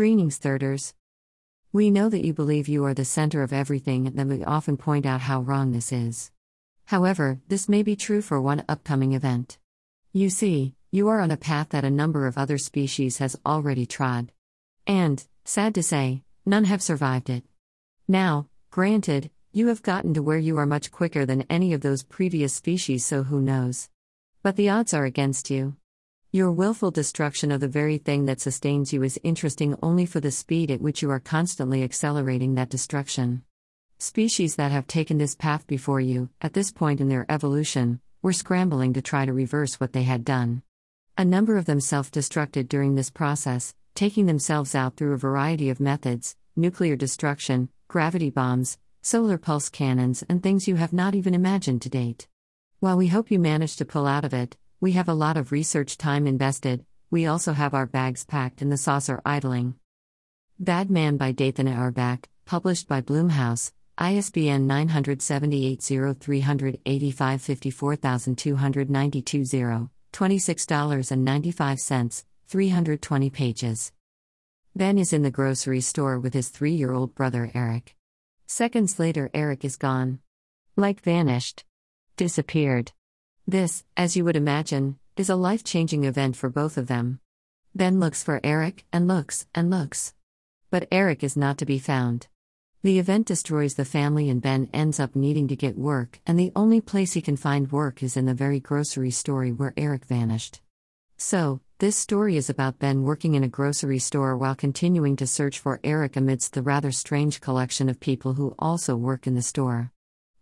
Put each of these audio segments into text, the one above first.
Greetings, thirders. We know that you believe you are the center of everything, and that we often point out how wrong this is. However, this may be true for one upcoming event. You see, you are on a path that a number of other species has already trod. And, sad to say, none have survived it. Now, granted, you have gotten to where you are much quicker than any of those previous species, so who knows? But the odds are against you. Your willful destruction of the very thing that sustains you is interesting only for the speed at which you are constantly accelerating that destruction. Species that have taken this path before you, at this point in their evolution, were scrambling to try to reverse what they had done. A number of them self destructed during this process, taking themselves out through a variety of methods nuclear destruction, gravity bombs, solar pulse cannons, and things you have not even imagined to date. While we hope you manage to pull out of it, we have a lot of research time invested, we also have our bags packed and the saucer idling. Bad Man by Dathan Auerbach, published by Blumhouse, ISBN 978-0385-54292 $26.95, 320 pages. Ben is in the grocery store with his three year old brother Eric. Seconds later, Eric is gone. Like vanished. Disappeared. This, as you would imagine, is a life changing event for both of them. Ben looks for Eric and looks and looks. But Eric is not to be found. The event destroys the family, and Ben ends up needing to get work, and the only place he can find work is in the very grocery store where Eric vanished. So, this story is about Ben working in a grocery store while continuing to search for Eric amidst the rather strange collection of people who also work in the store.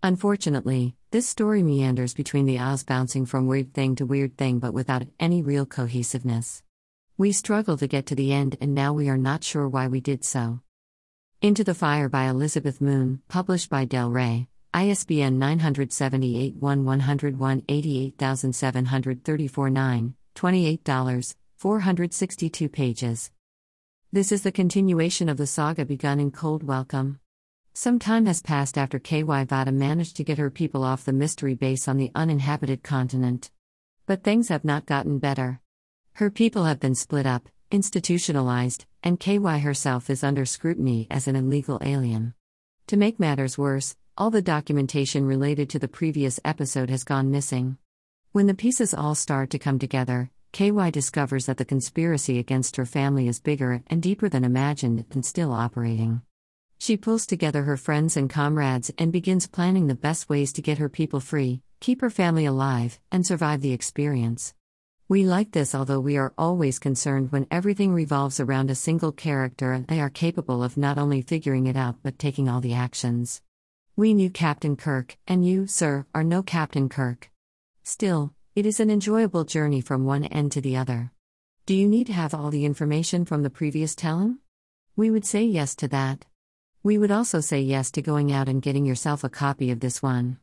Unfortunately, this story meanders between the Oz bouncing from weird thing to weird thing but without any real cohesiveness. We struggle to get to the end, and now we are not sure why we did so. Into the Fire by Elizabeth Moon, published by Del Rey, ISBN 978 1101 88734 9, $28, 462 pages. This is the continuation of the saga begun in Cold Welcome. Some time has passed after Ky Vatta managed to get her people off the mystery base on the uninhabited continent. But things have not gotten better. Her people have been split up, institutionalized, and Ky herself is under scrutiny as an illegal alien. To make matters worse, all the documentation related to the previous episode has gone missing. When the pieces all start to come together, KY discovers that the conspiracy against her family is bigger and deeper than imagined and still operating. She pulls together her friends and comrades and begins planning the best ways to get her people free, keep her family alive, and survive the experience. We like this, although we are always concerned when everything revolves around a single character and they are capable of not only figuring it out but taking all the actions. We knew Captain Kirk, and you, sir, are no Captain Kirk. Still, it is an enjoyable journey from one end to the other. Do you need to have all the information from the previous telling? We would say yes to that. We would also say yes to going out and getting yourself a copy of this one.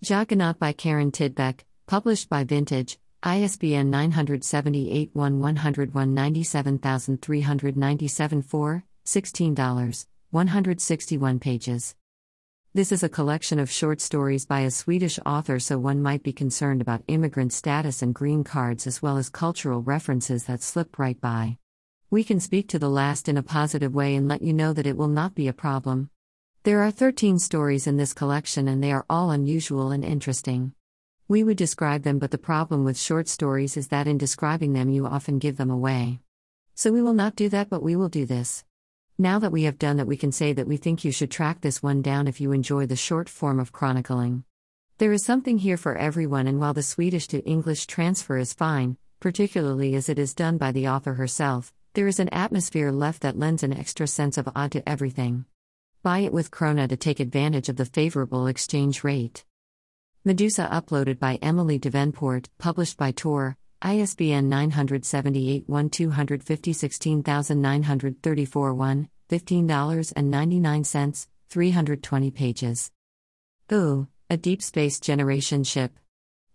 Jagannath by Karin Tidbeck, published by Vintage, ISBN 978 1101 97397 4, $16, 161 pages. This is a collection of short stories by a Swedish author, so one might be concerned about immigrant status and green cards as well as cultural references that slip right by. We can speak to the last in a positive way and let you know that it will not be a problem. There are 13 stories in this collection and they are all unusual and interesting. We would describe them, but the problem with short stories is that in describing them, you often give them away. So we will not do that, but we will do this. Now that we have done that, we can say that we think you should track this one down if you enjoy the short form of chronicling. There is something here for everyone, and while the Swedish to English transfer is fine, particularly as it is done by the author herself, there is an atmosphere left that lends an extra sense of odd to everything. Buy it with Krona to take advantage of the favorable exchange rate. Medusa uploaded by Emily Devenport, published by Tor, ISBN 978 1250 16934 1, $15.99, 320 pages. Ooh, a Deep Space Generation ship.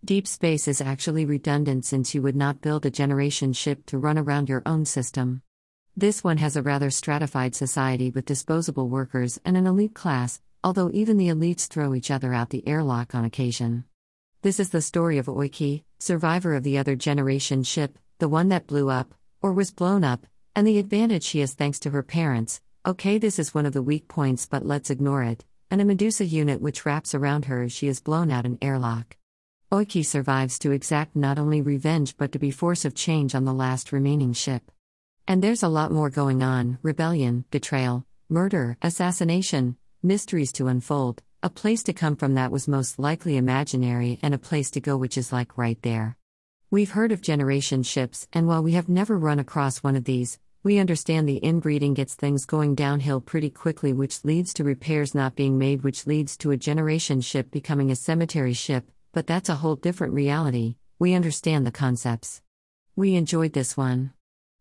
Deep space is actually redundant since you would not build a generation ship to run around your own system. This one has a rather stratified society with disposable workers and an elite class, although even the elites throw each other out the airlock on occasion. This is the story of Oichi, survivor of the other generation ship, the one that blew up, or was blown up, And the advantage she has thanks to her parents. Okay, this is one of the weak points, but let's ignore it. And a Medusa unit which wraps around her as she is blown out an airlock. Oichi survives to exact not only revenge but to be force of change on the last remaining ship. And there's a lot more going on rebellion, betrayal, murder, assassination, mysteries to unfold, a place to come from that was most likely imaginary, and a place to go which is like right there. We've heard of generation ships, and while we have never run across one of these, we understand the inbreeding gets things going downhill pretty quickly, which leads to repairs not being made, which leads to a generation ship becoming a cemetery ship, but that's a whole different reality. We understand the concepts. We enjoyed this one.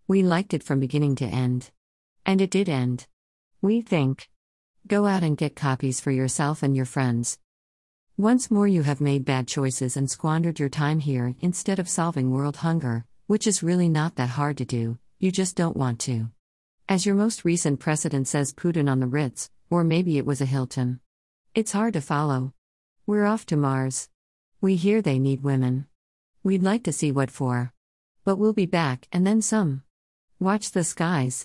We liked it from beginning to end. And it did end. We think. Go out and get copies for yourself and your friends. Once more, you have made bad choices and squandered your time here instead of solving world hunger, which is really not that hard to do, you just don't want to. As your most recent precedent says, Putin on the Ritz, or maybe it was a Hilton. It's hard to follow. We're off to Mars. We hear they need women. We'd like to see what for. But we'll be back, and then some. Watch the skies.